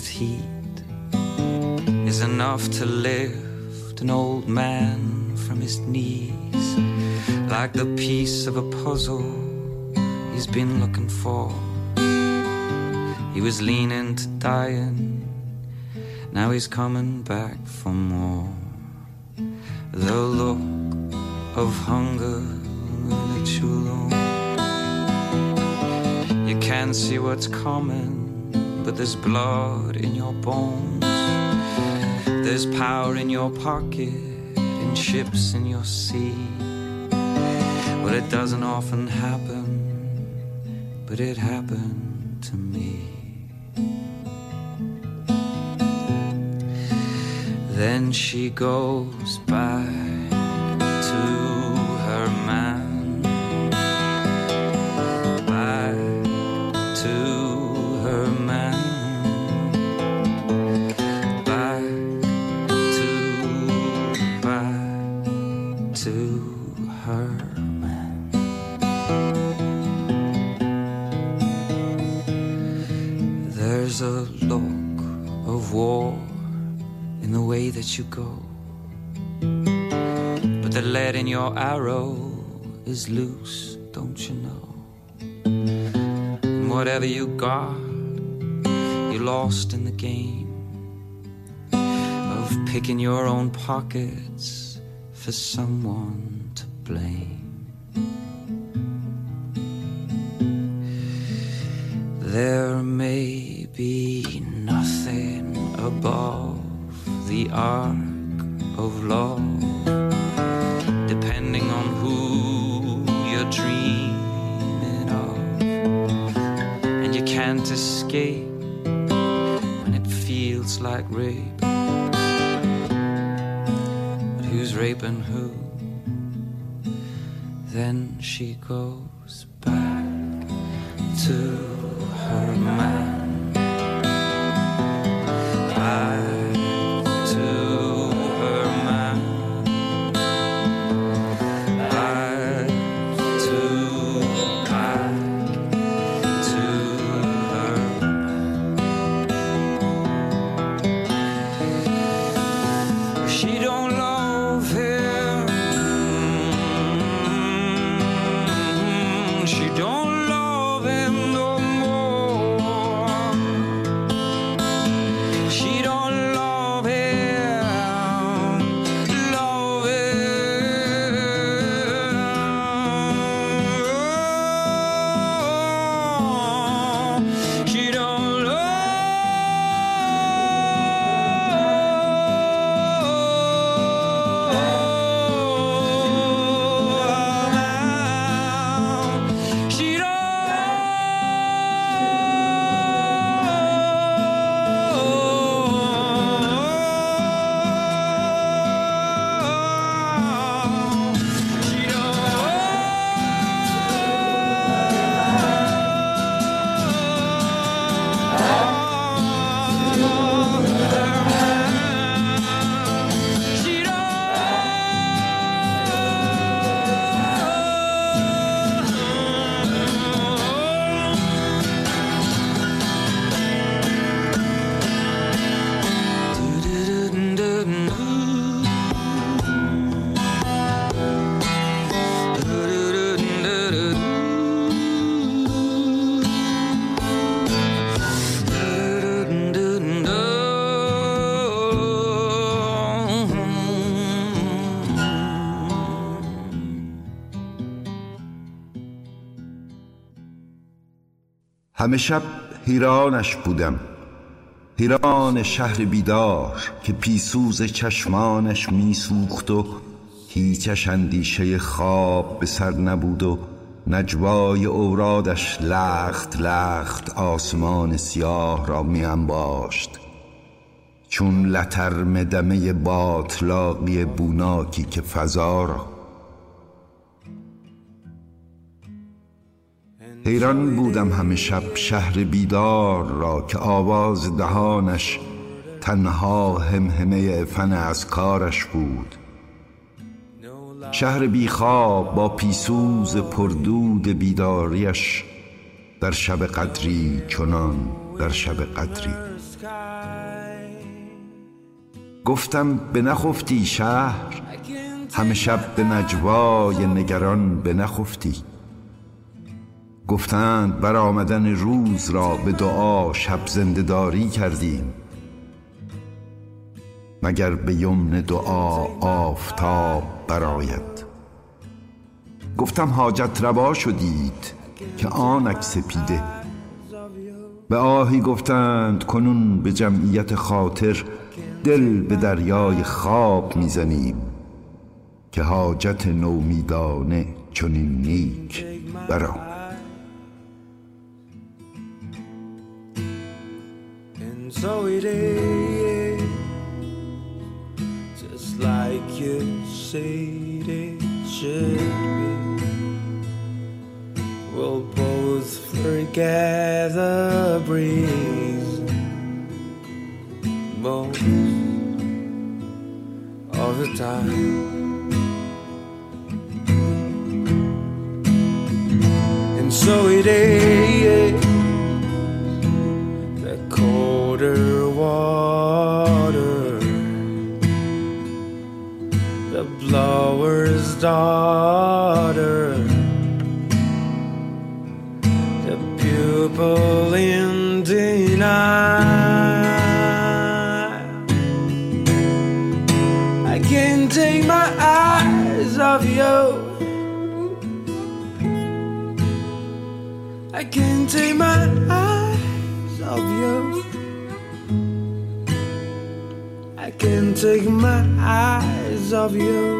with heat is enough to lift an old man from his knees like the piece of a puzzle he's been looking for. He was leaning to dying, now he's coming back for more. The look of hunger really chulo. You can't see what's coming, but there's blood in your bones. There's power in your pocket, in ships in your sea. But it doesn't often happen, but it happened to me. Then she goes back you go. But the lead in your arrow is loose, don't you know? And whatever you got, you lost in the game of picking your own pockets for someone to blame. There may be nothing above the arc of love, depending on who you're dreaming of. And you can't escape when it feels like rape. But who's raping who? Then she goes همه شب حیرانش بودم. حیران شهر بیدار که پیسوز چشمانش میسوخت و هیچش اندیشه خواب به سر نبود و نجوای اورادش لخت لخت آسمان سیاه را می انباشت. چون لترم دمه باطلاقی بوناکی که فضا را حیران بودم همه شب شهر بیدار را که آواز دهانش تنها همهمه فن از کارش بود. شهر بیخواب با پیسوز پردود بیداریش در شب قدری چنان در شب قدری. گفتم به نخفتی شهر همه شب به نجوای نگران به نخفتی گفتند بر آمدن روز را به دعا شب زندهداری کردیم. مگر به یمن دعا آفتاب براید گفتم حاجت روا شدید که آنک سپیده به آهی گفتند کنون به جمعیت خاطر دل به دریای خواب می‌زنیم که حاجت نومیدانه چنین نیک برا just like you said it should be. We'll both forget the breeze. Most of the time. And so it is. The daughter, the pupil in denial. I can't take my eyes off you. I can't take my eyes off you. I can't take my eyes off you.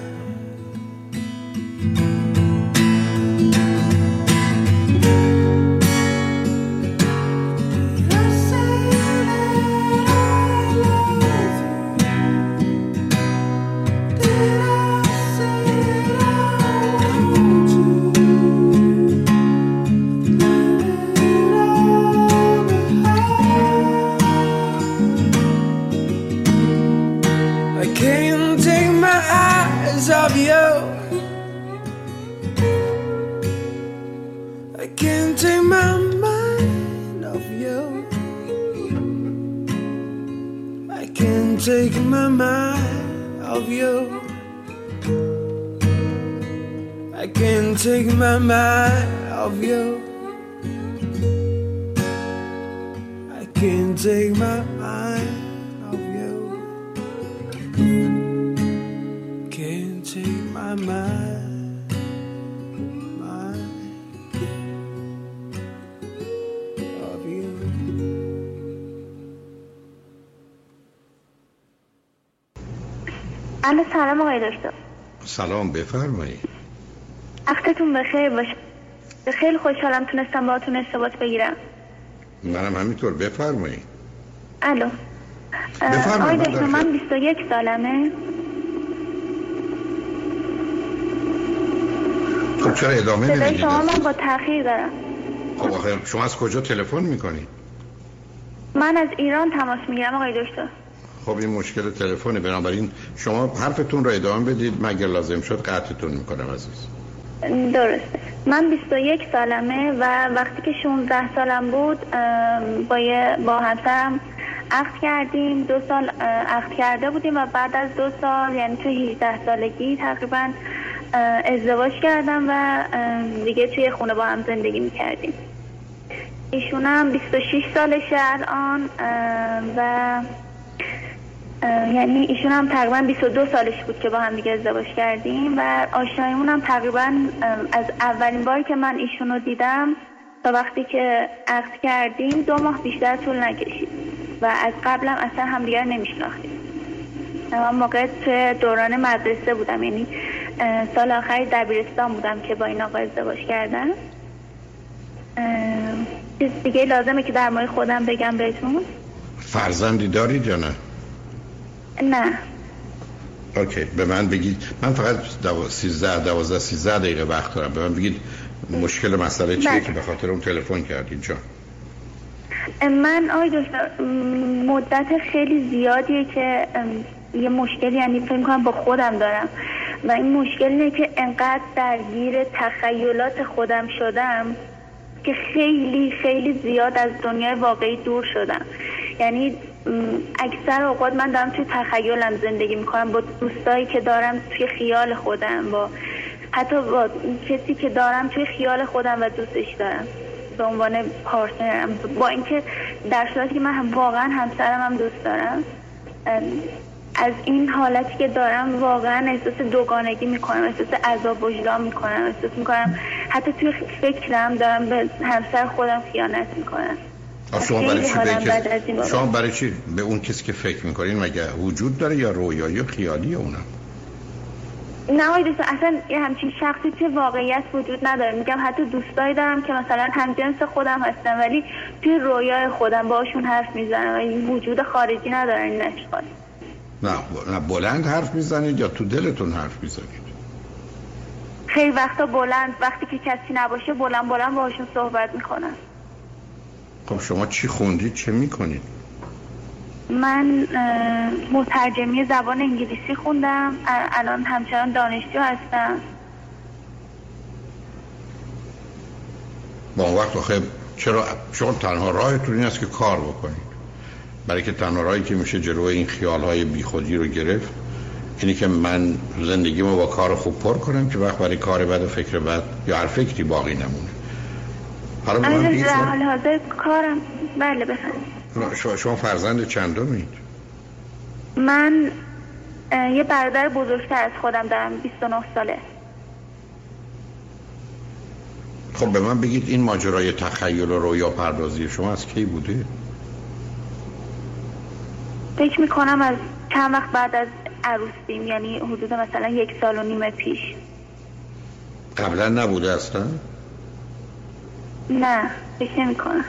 Eyes off you. I can't take my mind off you. I can't take my mind off you. I can't take my mind off you. I can't take my mind الو سلام آقای دکتر. سلام بفرمایید. وقتتون بخیر باشه خیلی خوشحالم تونستم باهاتون ارتباط بگیرم. منم همینطور بفرمایید. الو. آقای دکتر من 21 سالمه. خب چرا ادامه نمی‌دید شما من با تاخیر دارم. خب آخه شما از کجا تلفن می‌کنید من از ایران تماس می‌گیرم آقای دکتر. خب این مشکل تلفنه بنابراین شما حرفتون رو ادامه بدید. مگر لازم شد قطعتون می‌کنم عزیز. درسته. من 21 سالمه و وقتی که 16 سالم بود با یه- با همسرم عقد کردیم. دو سال عقد کرده بودیم و بعد از دو سال یعنی تو 18 سالگی تقریبا ازدواج کردم و دیگه توی خونه با هم زندگی می‌کردیم. ایشونم 26 سالشه الان و یعنی ایشون هم تقریبا 22 سالش بود که با هم دیگه ازدواج کردیم و آشنایمون هم تقریبا از اولین باری که من ایشون رو دیدم تا وقتی که عقد کردیم دو ماه بیشتر طول نکشید و از قبلم اصلا همدیگر نمیشناختیم. من موقع توی دوران مدرسه بودم یعنی سال آخر دبیرستان بودم که با این آقا ازدواج کردم چیز دیگه لازمه که در مورد خودم بگم بهتون؟ فرزندی دارید یا نه؟ نه. اوکی به من بگید. من فقط دو... 13 12 13 دقیقه وقت دارم. به من بگید مشکل مسئله چیه بله. که به خاطر اون تلفن کردید جان. من آقای دکتر مدت خیلی زیادیه که یه مشکل یعنی فکر کنم با خودم دارم. و این مشکل اینه که انقدر درگیر تخیلات خودم شدم که خیلی خیلی زیاد از دنیای واقعی دور شدم. یعنی اکثر اوقات من دارم توی تخیلم زندگی می‌کنم. با دوستایی که دارم توی خیال خودم با حتی با کسی که دارم توی خیال خودم و دوستش دارم. به عنوان پارتنرم. با اینکه در صورتی که من واقعا همسرم هم دوست دارم از این حالتی که دارم واقعا احساس دوگانگی می‌کنم احساس عذاب وجدان می‌کنم احساس می‌کنم حتی توی فکرم دارم به همسر خودم خیانت می‌کنم. شما برای چی به. شما برای چی به اون کسی که فکر می‌کنین مگه وجود داره یا رویایی و خیالی اونم؟ نه آقای دکتر اصلا یه همچین شخصی توی واقعیت وجود نداره. میگم حتی دوستایی دارم که مثلا همجنس خودم هستن ولی توی رویای خودم باشون حرف می‌زنم و این وجود خارجی ندارن این اشخاص نه نه بلند حرف می‌زنید یا تو دلتون حرف می‌زنید؟ خیلی وقتا بلند وقتی که کسی نباشه بلند بلند باشون صحبت می‌کنم. خب شما چی خوندید؟ چه می‌کنید؟ من مترجمی زبان انگلیسی خوندم. الان همچنان دانشجو هستم. با اون وقت آخه چرا شما تنها راهتون این است که کار بکنید. برای که تنها راهی که میشه جلوی این خیال های بیخودی رو گرفت اینی که من زندگیمو با کار خوب پر کنم که وقت برای کار بد و فکر بد یا هر فکری باقی نمونه. حالا به من در شما- حال حاضر کارم بله بفرمایید. شما, شما فرزند چندمید من یه برادر بزرگتر از خودم دارم 29 ساله. خب به من بگید این ماجرای تخیل و رویا پردازی شما از کی بوده؟ فکر می‌کنم از چند وقت بعد از عروسیم یعنی حدود مثلا یک سال و نیم پیش. قبلا نبوده اصلا؟ نه فکر نمی‌کنم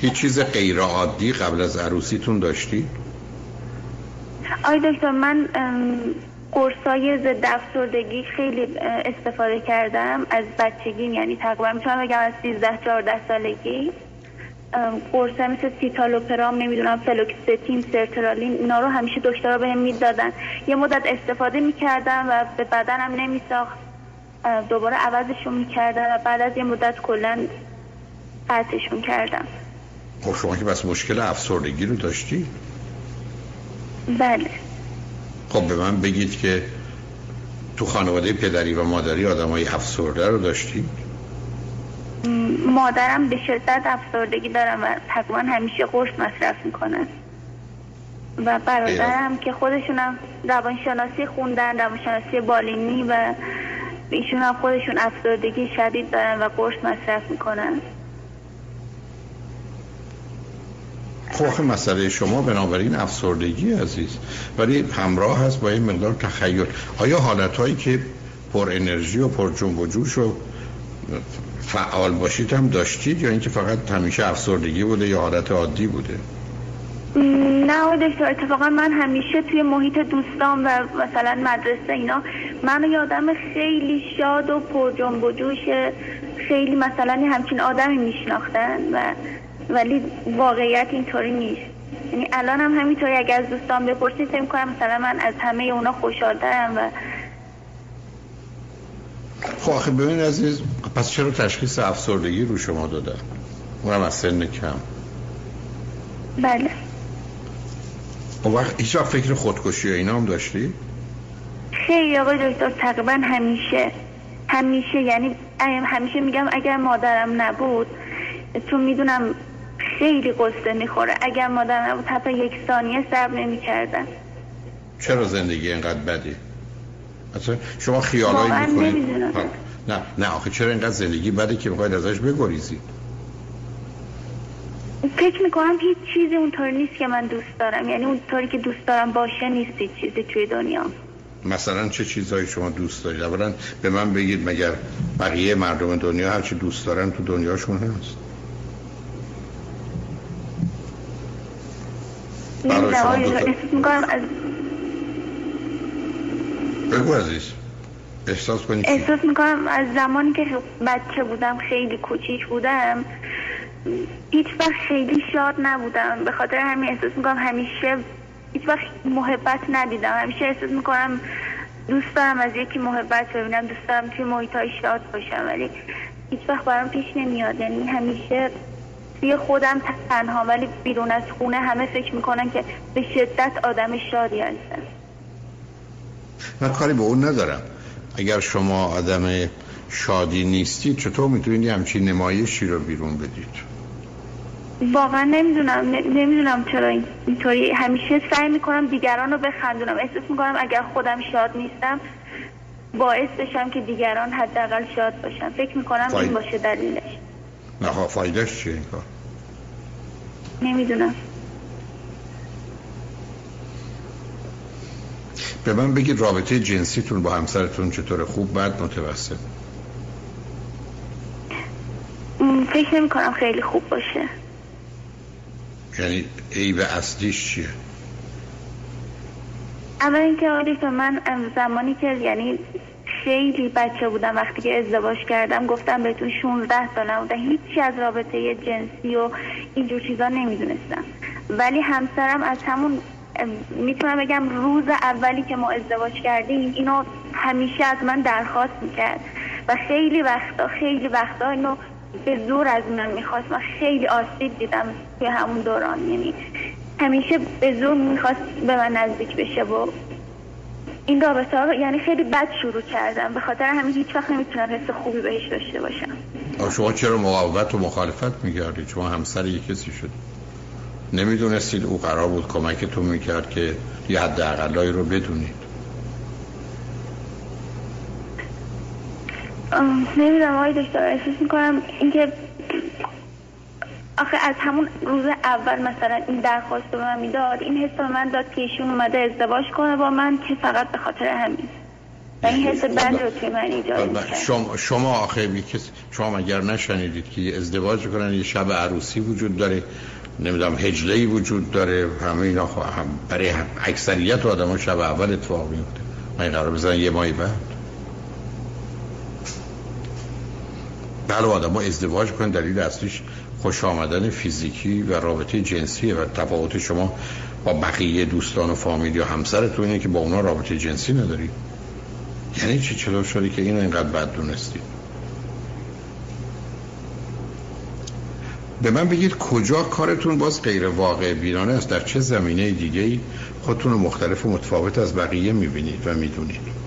هیچ چیز غیر عادی قبل از عروسیتون داشتی؟ آی دکتر من قرصای ضد افسردگی خیلی استفاده کردم از بچگی یعنی تقریبا می‌تونم بگم از 13 14 سالگی. قرصه مثل سیتالوپرام نمی‌دونم فلوکستین سرترالین اینا رو همیشه دکترها بهم می‌دادن. یه مدت استفاده می‌کردم و به بدنم نمیساخت. دوباره عوضشون می‌کردم و بعد از یه مدت کلا قطعشون کردم. خب شما که پس مشکل افسردگی رو داشتی؟ بله. خب به من بگید که تو خانواده پدری و مادری آدم های افسرده رو داشتی؟ مادرم به شدت افسردگی دارم و تقریبا همیشه قرص مصرف می‌کنن و برادرم که خودشونم روانشناسی خوندن روانشناسی بالینی و ایشون هم خودشون افسردگی شدید دارن و قرص مصرف می‌کنن. خب آخه مسئله شما بنابراین افسردگی عزیز. ولی همراه هست با این مقدار تخیل. آیا حالتهایی که پر انرژی و پر جنب و جوش و فعال باشید هم داشتید یا اینکه فقط همیشه افسردگی بوده یا حالت عادی بوده؟ نه دکتر اتفاقا من همیشه توی محیط دوستان و مثلا مدرسه اینا منو یه آدم خیلی شاد و پر جنب و جوش. خیلی مثلا همچین آدمی میشناختن و ولی واقعیت اینطوری نیست. یعنی الان هم همینطوری اگر از دوستان بپرسید فکر کنم مثلا من از همه اونا خوشحالترم و خب آخه ببین عزیز پس چرا تشخیص افسردگی رو شما دادن؟ اونم از سن کم. بله. اون وقت هیچ فکر خودکشی و اینا هم داشتی؟ خیلی آقای دکتر تقریبا همیشه همیشه یعنی همیشه میگم اگر مادرم نبود چون می‌دونم خیلی قصه می‌خوره. اگر مادرم نبود حتی یک ثانیه صبر نمی‌کردم. چرا زندگی اینقدر بدی؟ اصلا شما خیالایی می‌کنید. نمی‌دونم. نه نه آخه چرا اینقدر زندگی بده که می‌خواید ازش بگریزید فکر می‌کنم هیچ چیزی اونطوری نیست که من دوست دارم. یعنی اونطوری که دوست دارم باشه نیست هیچ چیزی توی دنیا. مثلا چه چیزهایی شما دوست دارید؟ اولا به من بگید مگر بقیه مردم دنیا هرچی دوست دارن تو دنیاشون هست. از بگو عزیز. احساس کنی احساس می‌کنم از زمانی که بچه بودم خیلی کوچیک بودم هیچ وقت خیلی شاد نبودم. به خاطر همین احساس می‌کنم همیشه هیچ وقت محبت ندیدم. همیشه احساس می‌کنم دوست دارم از یکی محبت ببینم دوست دارم توی محیط های شاد باشم ولی هیچ وقت برام پیش نمیاد. یعنی همیشه توی خودم تنها ولی بیرون از خونه همه فکر می‌کنن که به شدت آدم شادی هستم. من کاری به اون ندارم. اگر شما آدم شادی نیستید چطور می‌تونید همچین نمایشی رو بیرون بدید؟ واقعا نمی‌دونم نمی‌دونم چرا اینطوری همیشه سعی می‌کنم دیگران رو بخندونم. احساس می‌کنم اگر خودم شاد نیستم باعث بشم که دیگران حداقل شاد باشن. فکر می‌کنم این باشه دلیلش. نه خب، فایدهش چیه این کار؟ نمی‌دونم. به من بگید رابطه جنسیتون با همسرتون چطور خوب بعد متوسط؟ فکر نمی کنم خیلی خوب باشه. یعنی عیب اصلیش چیه؟ اول اینکه آقای من زمانی که یعنی خیلی بچه بودم وقتی که ازدواج کردم گفتم بهتون 16 سالم بودم هیچی از رابطه جنسی و اینجور چیزا نمی‌دونستم. ولی همسرم از همون می‌تونم بگم روز اولی که ما ازدواج کردیم اینو همیشه از من درخواست می‌کرد. و خیلی وقتا خیلی وقتا اینو به زور از من می‌خواست. من خیلی آسیب دیدم توی همون دوران. یعنی همیشه به زور می‌خواست به من نزدیک بشه و این رابطه ها یعنی خیلی بد شروع کردم. به خاطر همین هیچ وقت نمی‌تونم حس خوبی بهش داشته باشم. شما چرا مقاومت و مخالفت میگردید شما همسر یک کسی شد. نمی‌دونستید او قرار بود کمکتون می‌کرد که یه حد رو بدونید. نمی‌دونم آقای دکتر احساس می‌کنم اینکه آخه از همون روز اول مثلا این درخواست به من می‌داد این حس من داد که ایشون اومده ازدواج کنه با من که فقط به خاطر همین. و این حس بد رو توی من ایجاد شما, شما آخه شما اگر نشنیدید که ازدواج کنن یه شب عروسی وجود داره نمی‌دونم هجله وجود داره همه اینا هم برای اکثریت آدم ها شب اول اتفاق میفته من قرار بزنن یه ماهی بعد. بله آدم ازدواج کنن دلیل اصلیش خوش آمدن فیزیکی و رابطه جنسیه و تفاوت شما با بقیه دوستان و فامیل یا همسرتون اینه که با اونا رابطه جنسی نداری. یعنی چی؟ چطور شدی که اینو اینقدر بد دونستی به من بگید کجا کارتون باز غیر واقع بینانه است؟ در چه زمینه دیگه ای خودتون مختلف و متفاوت از بقیه می‌بینید و می‌دونید؟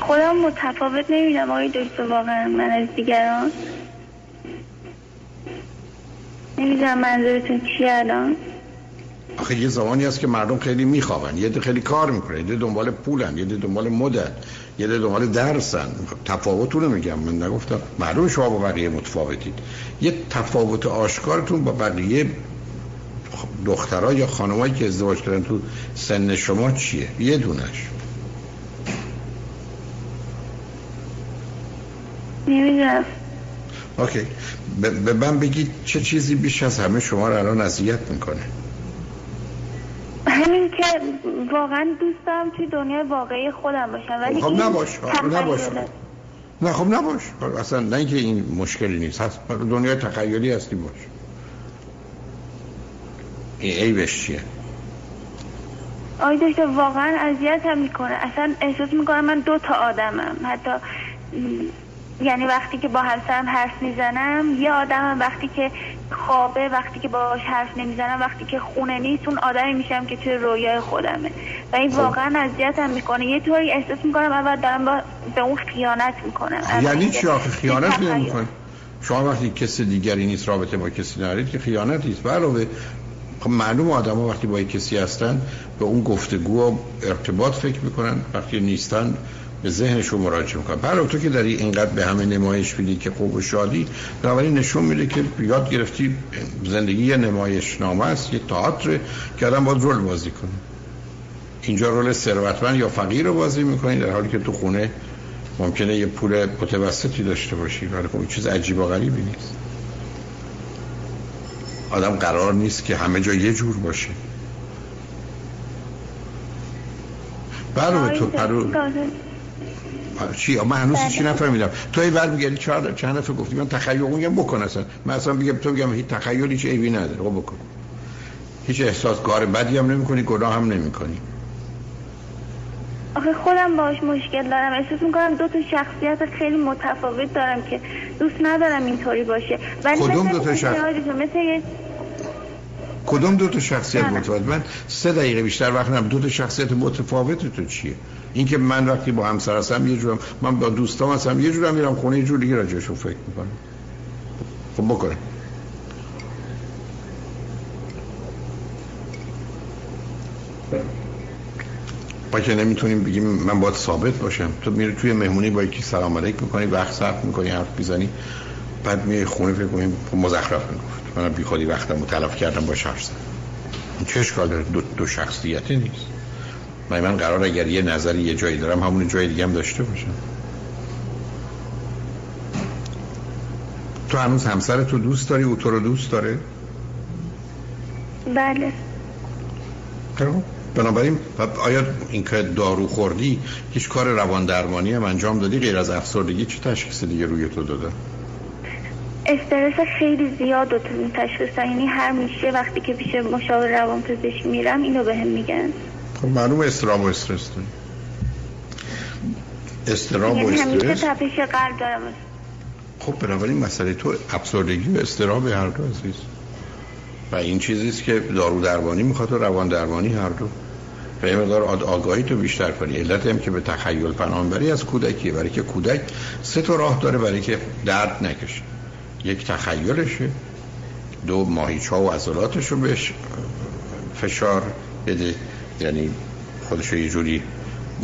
خودم متفاوت نمی‌دونم آقای دکتر واقعا من از دیگران نمی‌دونم منظورتون چی الان. آخه یه زمانی هست که مردم خیلی میخوابن. یه ده خیلی کار می‌کنن یه دنبال پولن یه ده دنبال مدن یه ده دنبال درسن. تفاوتون رو میگم من نگفتم. معلوم شما با بقیه متفاوتید. یه تفاوت آشکارتون با بقیه دخترها یا خانمایی که ازدواج کردن تو سن شما چیه؟ یه دونش نمی‌دونم. اوکی. به من بگید چه چیزی بیش از همه شما رو الان اذیت می‌کنه؟ همین که واقعا دوست دارم توی دنیای واقعی خودم باشم ولی خب نباش نباش. نه خب نباش. اصلا نه اینکه این مشکلی نیست. هست. دنیای تخیلی هستی باش. این عیبش چیه؟ آی دکتر واقعا اذیت هم می‌کنه. اصلا احساس می‌کنم من دو تا آدمم. حتی یعنی وقتی که با همسرم حرف می‌زنم یه آدمم وقتی که خوابه وقتی که باهاش حرف نمی‌زنم وقتی که خونه نیست اون آدمی میشم که توی رویای خودمه. و این خب. واقعا اذیتم می‌کنه. یه طوری احساس می‌کنم اول دارم با به اون خیانت می‌کنم. یعنی چی آخه؟ خیانت نمی‌کنه شما وقتی کسی دیگری نیست رابطه با کسی ندارید که خیانت نیست. علاوه خب معلوم آدم ها وقتی با کسی هستن به اون گفتگو و ارتباط فکر می‌کنن. وقتی نیستن به ذهنشون مراجعه می‌کنن. برای تو که داری اینقدر به همه نمایش میدی که خوب و شادی بنابراین نشون میده که یاد گرفتی زندگی یه نمایش نامه است یه تئاتر که آدم باید رول بازی کنه. اینجا رول ثروتمند یا فقیر رو بازی می‌کنی در حالی که تو خونه ممکنه یه پول متوسطی داشته باشی. ولی خب چیز عجیب و غریبی نیست. آدم قرار نیست که همه جا یه جور باشه. بله تو پرو چی؟ من هنوز چی بله. نفهمیدم. تو ای بر میگردی چهار چند دفعه گفتی من تخیل میگم بکن اصلا. من اصلا بگم تو بگم هیچ تخیلی هیچ ایبی نداره. خب بکن. هیچ احساس کار بدی هم نمی‌کنی گناه هم نمی‌کنی. آخه خودم باش مشکل دارم. احساس می‌کنم دو تا شخصیت خیلی متفاوت دارم که دوست ندارم اینطوری باشه. ولی کدوم دو تا شخصیت مثل کدوم دو تا شخصیت متفاوت؟ من سه دقیقه بیشتر وقت ندارم. دو تا شخصیت متفاوت تو چیه؟ اینکه من وقتی با همسر هستم یه جورم من با دوستام هستم یه جورم میرم خونه یه جور دیگه راجعشون فکر می‌کنم. خب بکنه ما که نمی‌تونیم بگیم من باید ثابت باشم. تو میری توی مهمونی با یکی سلام علیک می‌کنی وقت صرف می‌کنی حرف می‌زنی بعد میای خونه فکر کنیم مزخرف می‌گفت. من بی خودی وقتم تلف کردم با زدم. چه اشکال داره؟ دو, دو شخصیتی نیست. من من قرار اگر یه نظری یه جایی دارم همون جای دیگه هم داشته باشم. تو هنوز همسر تو دوست داری؟ او تو رو دوست داره؟ بله. خب، بنابراین آیا این که دارو خوردی هیچ کار روان درمانی هم انجام دادی؟ غیر از افسردگی چه تشخیص دیگه روی تو داده؟ استرس خیلی زیاد تو این تشخیص یعنی هر میشه وقتی که پیش مشاور روان پزشک میرم اینو به هم میگن. خب معلوم استرام و استرس داری استرام و یعنی استرس. تپش قلب دارم. خب بنابراین مسئله تو افسردگی و استرام هر دو عزیز. و این چیزیست که دارو درمانی می‌خواد و روان درمانی هر دو. و یه مقدار آگاهی تو بیشتر کنی. علت هم که به تخیل پناه بری از کودکیه. برای که کودک سه تا راه داره برای که درد نکشه. یک تخیلشه. دو ماهیچ ها و عضلاتش رو بهش فشار بده. یعنی خودش یه جوری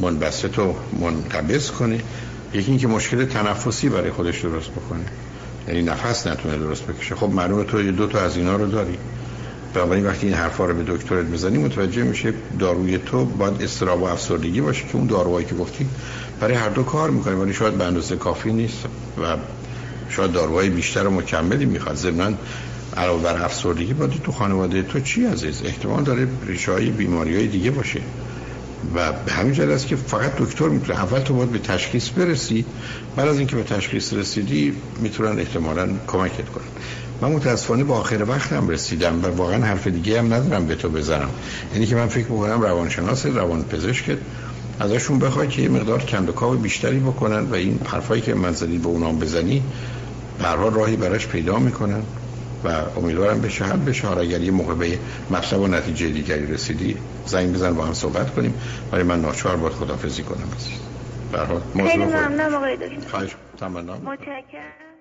منبسط و منقبض کنه. یکی اینکه مشکل تنفسی برای خودش درست بکنه. یعنی نفس نتونه درست بکشه. خب معلومه تو دو تا از اینا رو داری. بنابراین وقتی این حرفا رو به دکترت بزنی متوجه میشه داروی تو باید استراب و افسردگی باشه که اون داروهایی که گفتی برای هر دو کار می‌کنه. ولی شاید به اندازه کافی نیست و شاید داروهای بیشتر و مکملی می‌خواد. ضمن علاوه بر افسردگی باید تو خانواده تو چی عزیز؟ احتمال داره ریشه های بیماری های دیگه باشه. و به همین جهت است که فقط دکتر می‌تونه اول تو باید به تشخیص برسی. بعد از اینکه به تشخیص رسیدی می‌تونن احتمالا کمکت کنن. من متاسفانه با آخر وقتم رسیدم و واقعا حرف دیگه هم ندارم به تو بزنم. یعنی که من فکر می‌کنم روانشناس روان پزشکت ازشون بخوای که یه مقدار کند بیشتری بکنن و این حرفایی که من زدی به اونام بزنی به راهی براش پیدا می‌کنن. و امیدوارم بشه حل بشه اگر یه موقع به مطلب و نتیجه دیگری رسیدی زنگ بزن با هم صحبت کنیم. ولی من ناچار باید خدافزی کنم خیلی ممنونم آقای دکتر. خواهش تمنا. متشکرم.